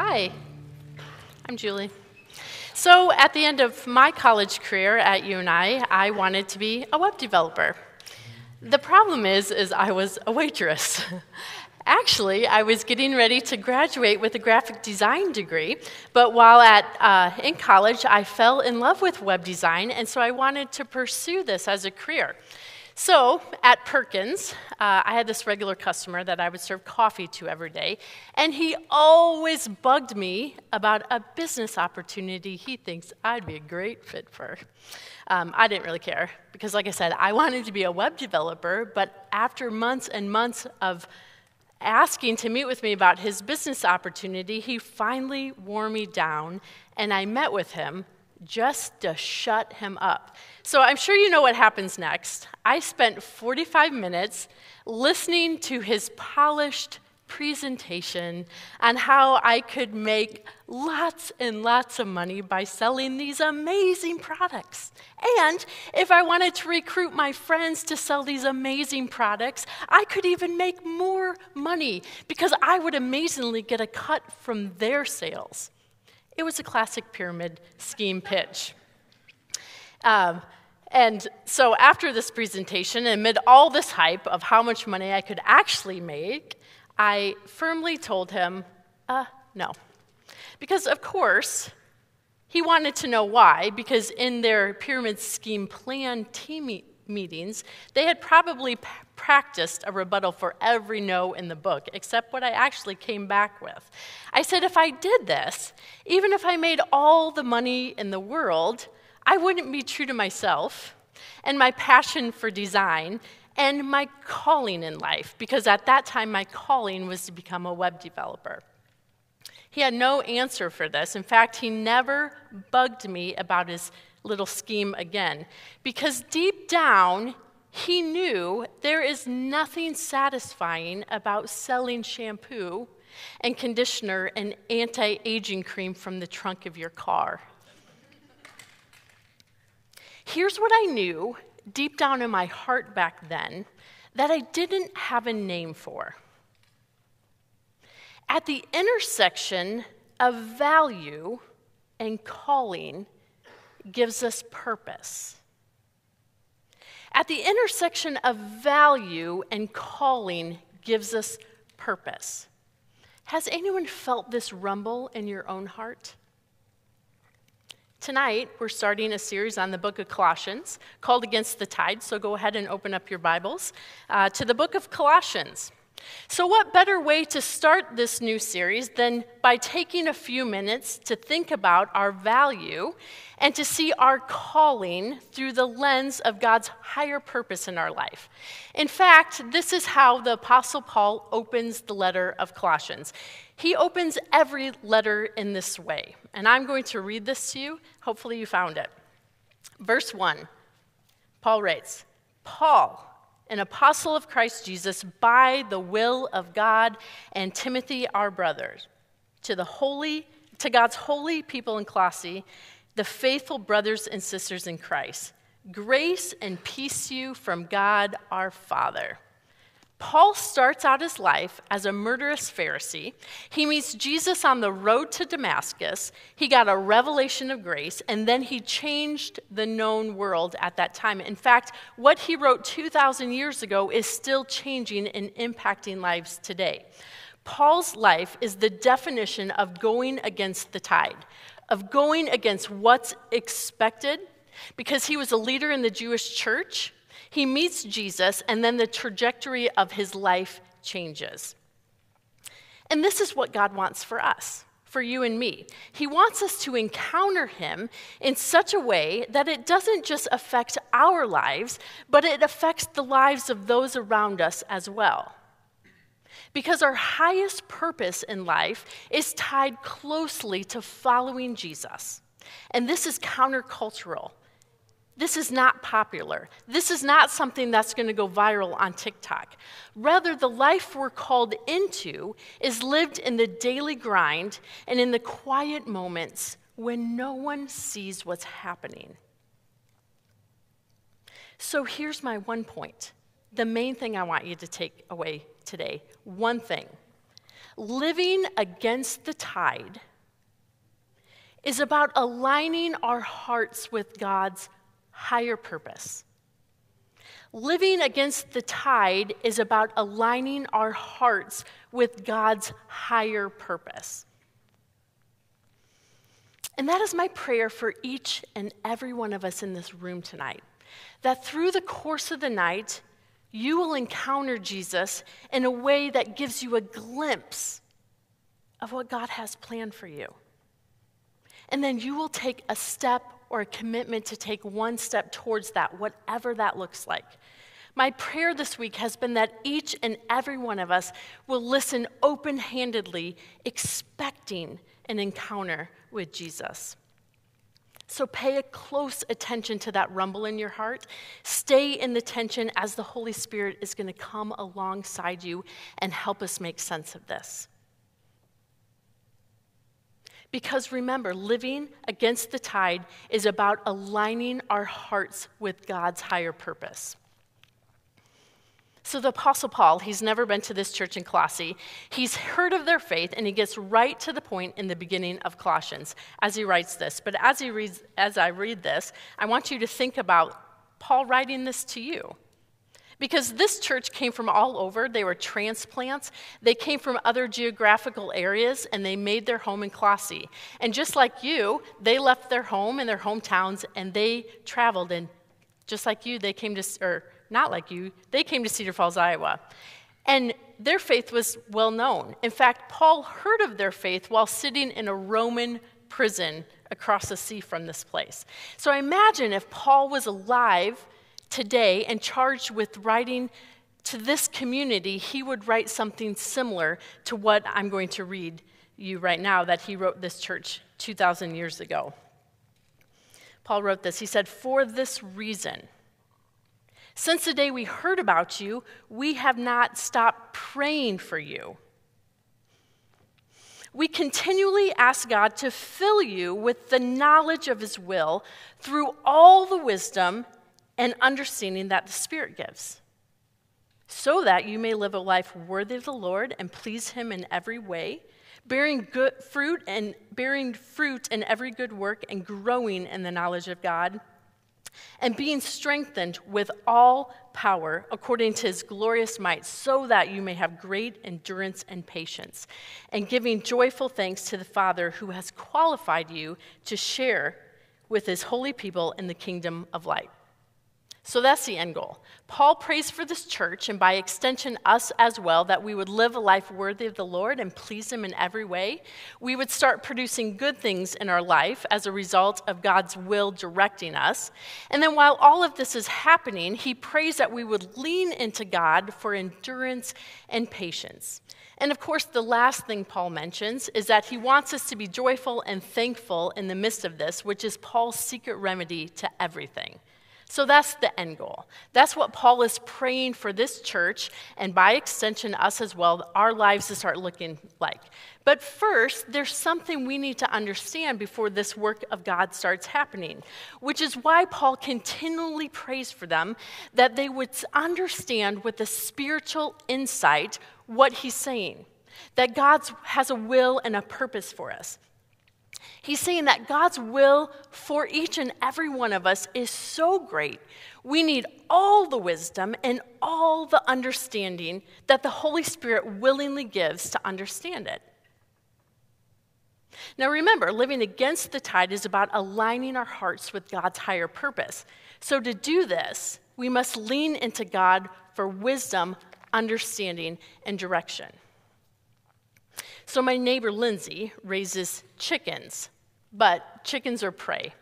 Hi, I'm Juli. So, at the end of my college career at UNI, I wanted to be a web developer. The problem is, is I was a waitress. Actually, I was getting ready to graduate with a graphic design degree, but while at, uh, in college, I fell in love with web design, and so I wanted to pursue this as a career. So at Perkins, uh, I had this regular customer that I would serve coffee to every day, and he always bugged me about a business opportunity he thinks I'd be a great fit for. Um, I didn't really care because, like I said, I wanted to be a web developer, but after months and months of asking to meet with me about his business opportunity, he finally wore me down, and I met with him just to shut him up. So I'm sure you know what happens next. I spent 45 minutes listening to his polished presentation on how I could make lots and lots of money by selling these amazing products. And if I wanted to recruit my friends to sell these amazing products, I could even make more money because I would amazingly get a cut from their sales. It was a classic pyramid scheme pitch. Um, and so, after this presentation, amid all this hype of how much money I could actually make, I firmly told him, uh, no. Because, of course, he wanted to know why, because in their pyramid scheme plan team meetings, they had probably p- practiced a rebuttal for every no in the book, except what I actually came back with. I said, if I did this, even if I made all the money in the world, I wouldn't be true to myself and my passion for design and my calling in life, because at that time my calling was to become a web developer. He had no answer for this. In fact, he never bugged me about his little scheme again. Because deep down, he knew there is nothing satisfying about selling shampoo and conditioner and anti aging cream from the trunk of your car. Here's what I knew deep down in my heart back then that I didn't have a name for. At the intersection of value and calling, gives us purpose. At the intersection of value and calling gives us purpose. Has anyone felt this rumble in your own heart? Tonight, we're starting a series on the book of Colossians called Against the Tide, so go ahead and open up your Bibles uh, to the book of Colossians. So, what better way to start this new series than by taking a few minutes to think about our value and to see our calling through the lens of God's higher purpose in our life? In fact, this is how the Apostle Paul opens the letter of Colossians. He opens every letter in this way, and I'm going to read this to you. Hopefully, you found it. Verse 1 Paul writes, Paul, an apostle of Christ Jesus by the will of God, and Timothy, our brother, to the holy, to God's holy people in Colossae, the faithful brothers and sisters in Christ. Grace and peace to you from God our Father. Paul starts out his life as a murderous Pharisee. He meets Jesus on the road to Damascus. He got a revelation of grace, and then he changed the known world at that time. In fact, what he wrote 2,000 years ago is still changing and impacting lives today. Paul's life is the definition of going against the tide, of going against what's expected, because he was a leader in the Jewish church he meets Jesus, and then the trajectory of his life changes. And this is what God wants for us, for you and me. He wants us to encounter him in such a way that it doesn't just affect our lives, but it affects the lives of those around us as well. Because our highest purpose in life is tied closely to following Jesus. And this is countercultural. This is not popular. This is not something that's going to go viral on TikTok. Rather, the life we're called into is lived in the daily grind and in the quiet moments when no one sees what's happening. So here's my one point the main thing I want you to take away today one thing. living against the tide is about aligning our hearts with God's higher purpose. Living against the tide is about aligning our hearts with God's higher purpose. And that is my prayer for each and every one of us in this room tonight. That through the course of the night, you will encounter Jesus in a way that gives you a glimpse of what God has planned for you. And then you will take a step or a commitment to take one step towards that, whatever that looks like. My prayer this week has been that each and every one of us will listen open handedly, expecting an encounter with Jesus. So pay a close attention to that rumble in your heart. Stay in the tension as the Holy Spirit is going to come alongside you and help us make sense of this. Because remember, living against the tide is about aligning our hearts with God's higher purpose. So, the Apostle Paul, he's never been to this church in Colossae. He's heard of their faith, and he gets right to the point in the beginning of Colossians as he writes this. But as, he reads, as I read this, I want you to think about Paul writing this to you. Because this church came from all over. They were transplants. They came from other geographical areas and they made their home in Colossae. And just like you, they left their home and their hometowns and they traveled. And just like you, they came to, or not like you, they came to Cedar Falls, Iowa. And their faith was well known. In fact, Paul heard of their faith while sitting in a Roman prison across the sea from this place. So I imagine if Paul was alive today and charged with writing to this community, he would write something similar to what I'm going to read you right now that he wrote this church 2,000 years ago. Paul wrote this. He said, For this reason, since the day we heard about you, we have not stopped praying for you. We continually ask God to fill you with the knowledge of His will through all the wisdom and understanding that the Spirit gives, so that you may live a life worthy of the Lord and please Him in every way, bearing good fruit and bearing fruit in every good work and growing in the knowledge of God, and being strengthened with all power according to His glorious might, so that you may have great endurance and patience, and giving joyful thanks to the Father who has qualified you to share with His holy people in the kingdom of light. So that's the end goal. Paul prays for this church, and by extension, us as well, that we would live a life worthy of the Lord and please Him in every way. We would start producing good things in our life as a result of God's will directing us. And then while all of this is happening, he prays that we would lean into God for endurance and patience. And of course, the last thing Paul mentions is that he wants us to be joyful and thankful in the midst of this, which is Paul's secret remedy to everything. So that's the end goal. That's what Paul is praying for this church, and by extension, us as well, our lives to start looking like. But first, there's something we need to understand before this work of God starts happening, which is why Paul continually prays for them that they would understand with a spiritual insight what he's saying, that God has a will and a purpose for us. He's saying that God's will for each and every one of us is so great. We need all the wisdom and all the understanding that the Holy Spirit willingly gives to understand it. Now, remember, living against the tide is about aligning our hearts with God's higher purpose. So, to do this, we must lean into God for wisdom, understanding, and direction. So, my neighbor Lindsay raises chickens, but chickens are prey.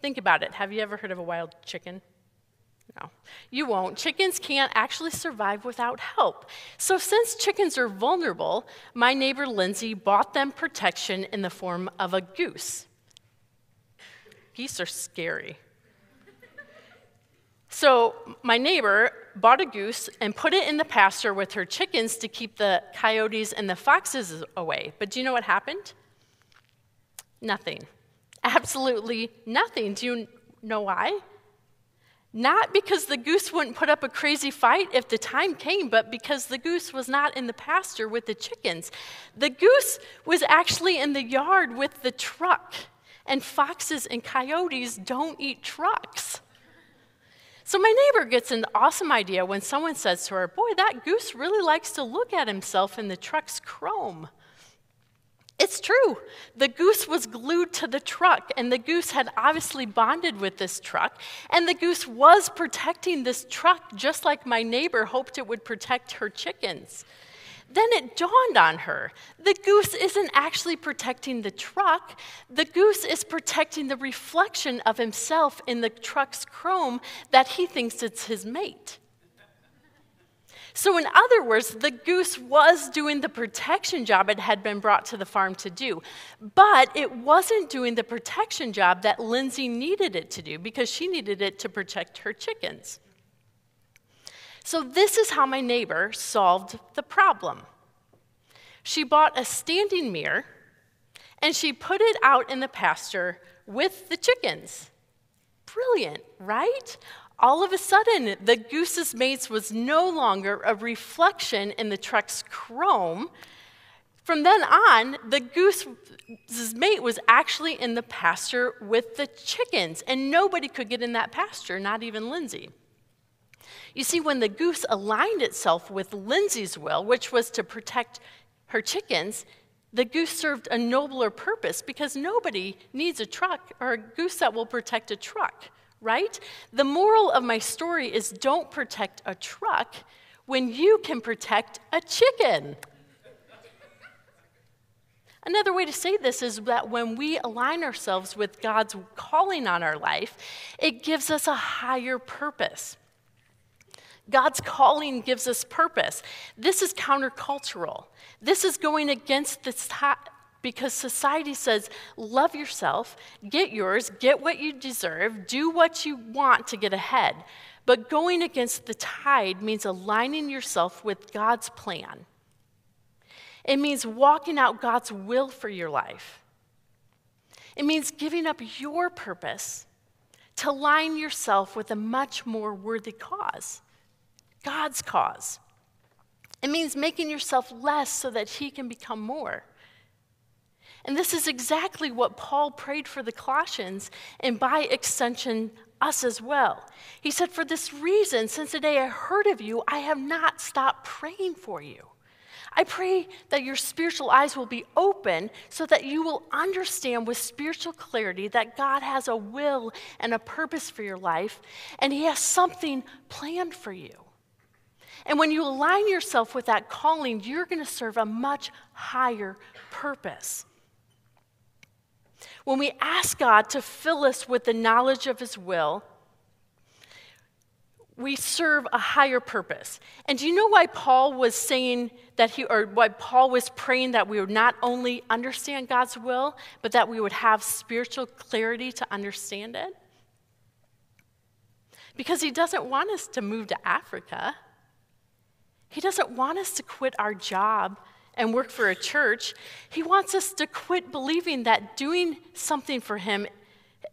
Think about it. Have you ever heard of a wild chicken? No, you won't. Chickens can't actually survive without help. So, since chickens are vulnerable, my neighbor Lindsay bought them protection in the form of a goose. Geese are scary. So, my neighbor bought a goose and put it in the pasture with her chickens to keep the coyotes and the foxes away. But do you know what happened? Nothing. Absolutely nothing. Do you know why? Not because the goose wouldn't put up a crazy fight if the time came, but because the goose was not in the pasture with the chickens. The goose was actually in the yard with the truck, and foxes and coyotes don't eat trucks. So my neighbor gets an awesome idea when someone says to her, Boy, that goose really likes to look at himself in the truck's chrome. It's true. The goose was glued to the truck, and the goose had obviously bonded with this truck, and the goose was protecting this truck just like my neighbor hoped it would protect her chickens. Then it dawned on her the goose isn't actually protecting the truck, the goose is protecting the reflection of himself in the truck's chrome that he thinks it's his mate. So, in other words, the goose was doing the protection job it had been brought to the farm to do, but it wasn't doing the protection job that Lindsay needed it to do because she needed it to protect her chickens. So, this is how my neighbor solved the problem. She bought a standing mirror and she put it out in the pasture with the chickens. Brilliant, right? all of a sudden, the goose's mates was no longer a reflection in the truck's chrome. From then on, the goose's mate was actually in the pasture with the chickens, and nobody could get in that pasture, not even Lindsay. You see, when the goose aligned itself with Lindsay's will, which was to protect her chickens, the goose served a nobler purpose because nobody needs a truck or a goose that will protect a truck right? The moral of my story is don't protect a truck when you can protect a chicken. Another way to say this is that when we align ourselves with God's calling on our life, it gives us a higher purpose. God's calling gives us purpose. This is countercultural. This is going against the tide because society says, love yourself, get yours, get what you deserve, do what you want to get ahead. But going against the tide means aligning yourself with God's plan. It means walking out God's will for your life. It means giving up your purpose to align yourself with a much more worthy cause God's cause. It means making yourself less so that He can become more. And this is exactly what Paul prayed for the Colossians, and by extension, us as well. He said, For this reason, since the day I heard of you, I have not stopped praying for you. I pray that your spiritual eyes will be open so that you will understand with spiritual clarity that God has a will and a purpose for your life, and He has something planned for you. And when you align yourself with that calling, you're going to serve a much higher purpose. When we ask God to fill us with the knowledge of His will, we serve a higher purpose. And do you know why Paul was saying that he, or why Paul was praying that we would not only understand God's will, but that we would have spiritual clarity to understand it? Because he doesn't want us to move to Africa. He doesn't want us to quit our job and work for a church. He wants us to quit believing that doing something for Him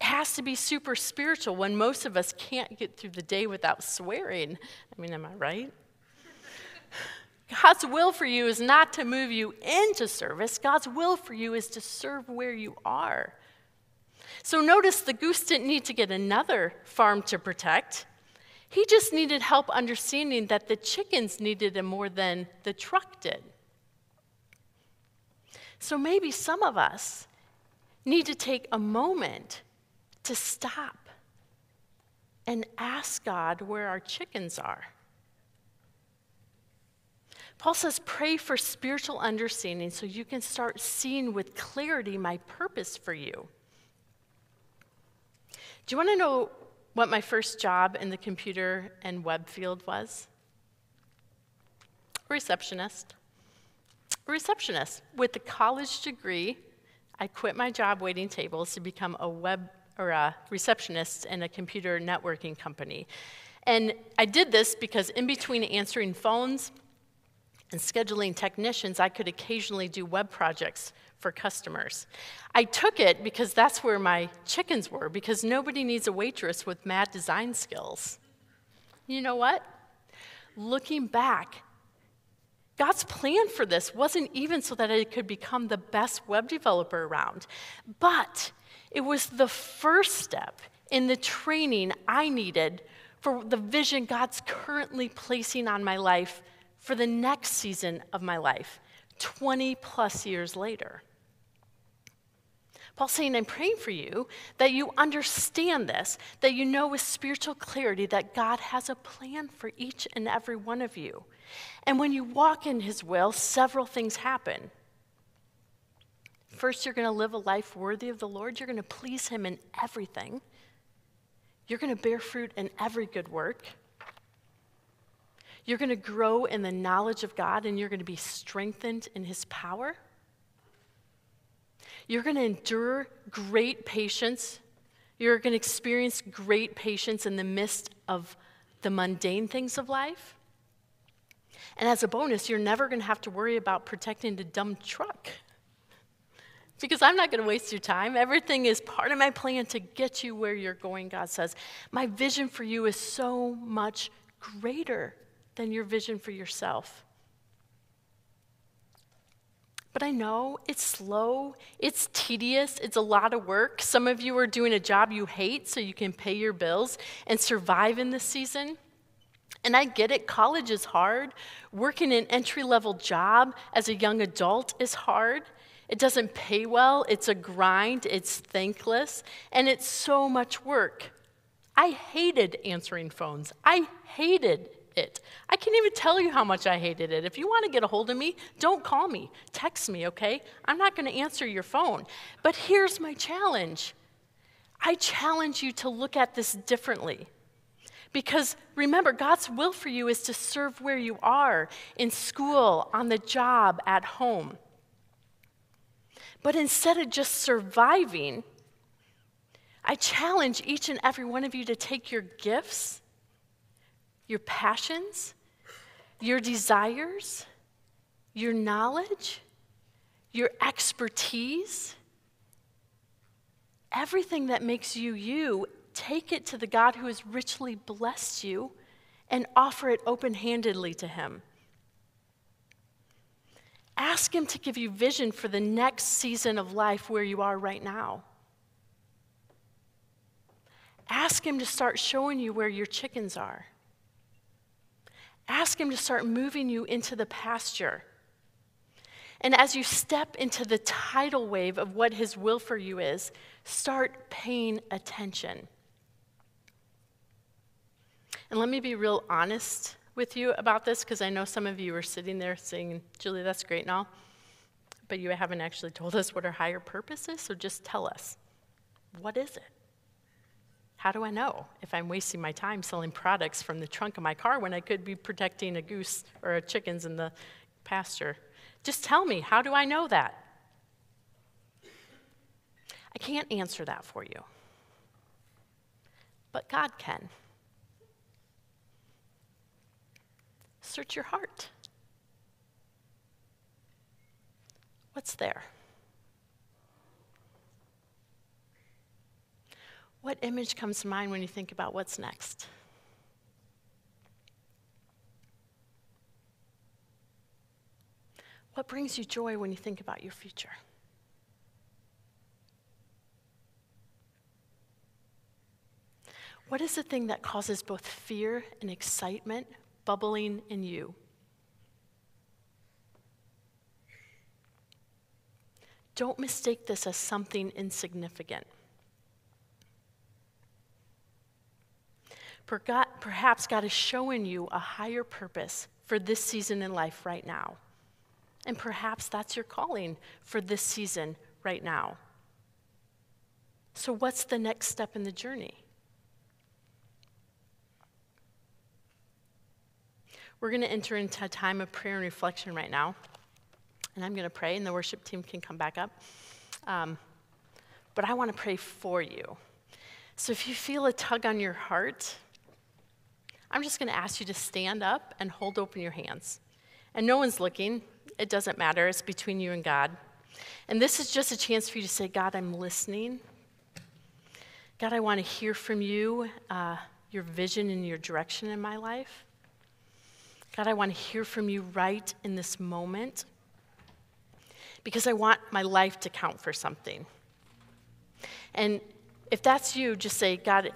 has to be super spiritual when most of us can't get through the day without swearing. I mean, am I right? God's will for you is not to move you into service. God's will for you is to serve where you are. So notice the goose didn't need to get another farm to protect. He just needed help understanding that the chickens needed him more than the truck did. So maybe some of us need to take a moment to stop and ask God where our chickens are. Paul says, pray for spiritual understanding so you can start seeing with clarity my purpose for you. Do you want to know what my first job in the computer and web field was? Receptionist receptionist. With a college degree, I quit my job waiting tables to become a web or a receptionist in a computer networking company. And I did this because in between answering phones and scheduling technicians, I could occasionally do web projects for customers. I took it because that's where my chickens were, because nobody needs a waitress with mad design skills. You know what? Looking back, God's plan for this wasn't even so that I could become the best web developer around, but it was the first step in the training I needed for the vision God's currently placing on my life for the next season of my life, 20 plus years later. Paul's saying, I'm praying for you that you understand this, that you know with spiritual clarity that God has a plan for each and every one of you. And when you walk in His will, several things happen. First, you're going to live a life worthy of the Lord, you're going to please Him in everything, you're going to bear fruit in every good work. You're going to grow in the knowledge of God and you're going to be strengthened in His power. You're going to endure great patience. You're going to experience great patience in the midst of the mundane things of life. And as a bonus, you're never going to have to worry about protecting the dumb truck. Because I'm not going to waste your time. Everything is part of my plan to get you where you're going, God says. My vision for you is so much greater than your vision for yourself. But I know it's slow, it's tedious, it's a lot of work. Some of you are doing a job you hate so you can pay your bills and survive in this season. And I get it, college is hard. Working an entry level job as a young adult is hard. It doesn't pay well, it's a grind, it's thankless, and it's so much work. I hated answering phones. I hated it. I can't even tell you how much I hated it. If you want to get a hold of me, don't call me. Text me, okay? I'm not going to answer your phone. But here's my challenge I challenge you to look at this differently. Because remember, God's will for you is to serve where you are in school, on the job, at home. But instead of just surviving, I challenge each and every one of you to take your gifts your passions, your desires, your knowledge, your expertise, everything that makes you you, take it to the God who has richly blessed you and offer it open handedly to Him. Ask Him to give you vision for the next season of life where you are right now. Ask Him to start showing you where your chickens are. Ask Him to start moving you into the pasture. And as you step into the tidal wave of what His will for you is, start paying attention. And let me be real honest with you about this because I know some of you are sitting there saying, Juli, that's great and all, but you haven't actually told us what our higher purpose is, so just tell us. What is it? How do I know if I'm wasting my time selling products from the trunk of my car when I could be protecting a goose or a chickens in the pasture? Just tell me, how do I know that? I can't answer that for you. But God can. Search your heart. What's there? What image comes to mind when you think about what's next? What brings you joy when you think about your future? What is the thing that causes both fear and excitement bubbling in you? Don't mistake this as something insignificant. Perhaps God is showing you a higher purpose for this season in life right now. And perhaps that's your calling for this season right now. So, what's the next step in the journey? We're going to enter into a time of prayer and reflection right now. And I'm going to pray, and the worship team can come back up. Um, but I want to pray for you. So, if you feel a tug on your heart, I'm just going to ask you to stand up and hold open your hands. And no one's looking, it doesn't matter, it's between you and God. And this is just a chance for you to say, God, I'm listening. God, I want to hear from you, uh, your vision and your direction in my life. God, I want to hear from you right in this moment because I want my life to count for something. And if that's you, just say, God,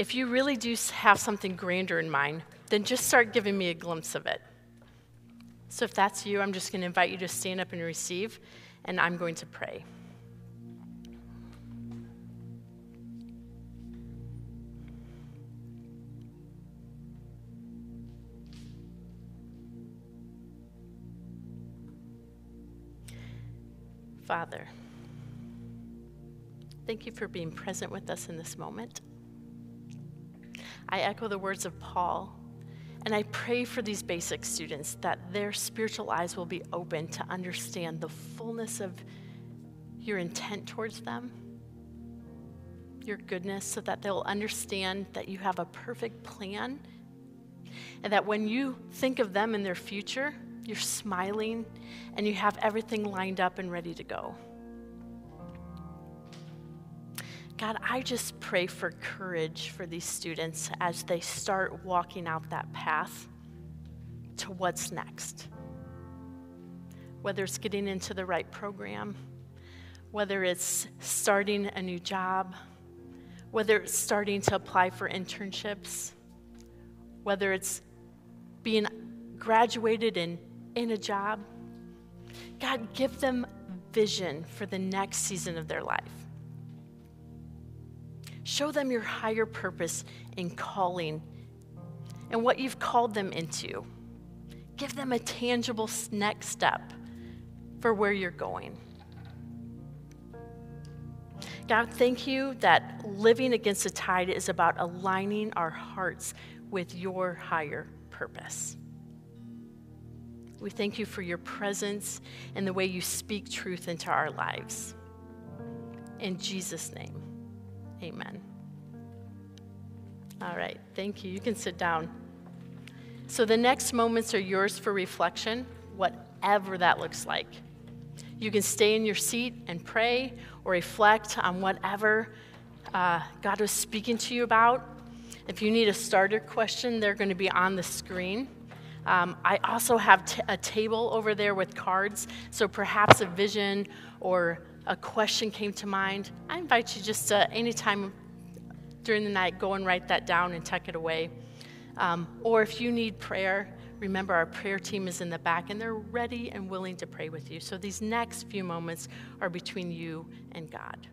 if you really do have something grander in mind, then just start giving me a glimpse of it. So if that's you, I'm just going to invite you to stand up and receive, and I'm going to pray. Father, thank you for being present with us in this moment. I echo the words of Paul, and I pray for these basic students that their spiritual eyes will be open to understand the fullness of your intent towards them, your goodness, so that they'll understand that you have a perfect plan, and that when you think of them in their future, you're smiling, and you have everything lined up and ready to go. God, I just pray for courage for these students as they start walking out that path to what's next. Whether it's getting into the right program, whether it's starting a new job, whether it's starting to apply for internships, whether it's being graduated and in a job. God, give them vision for the next season of their life. Show them your higher purpose in calling and what you've called them into. Give them a tangible next step for where you're going. God, thank you that living against the tide is about aligning our hearts with your higher purpose. We thank you for your presence and the way you speak truth into our lives. In Jesus' name, amen. All right, thank you. You can sit down. So the next moments are yours for reflection, whatever that looks like. You can stay in your seat and pray or reflect on whatever uh, God was speaking to you about. If you need a starter question, they're going to be on the screen. Um, I also have t- a table over there with cards, so perhaps a vision or a question came to mind. I invite you just anytime during the night, go and write that down and tuck it away. Um, or if you need prayer, remember our prayer team is in the back and they're ready and willing to pray with you. So these next few moments are between you and God.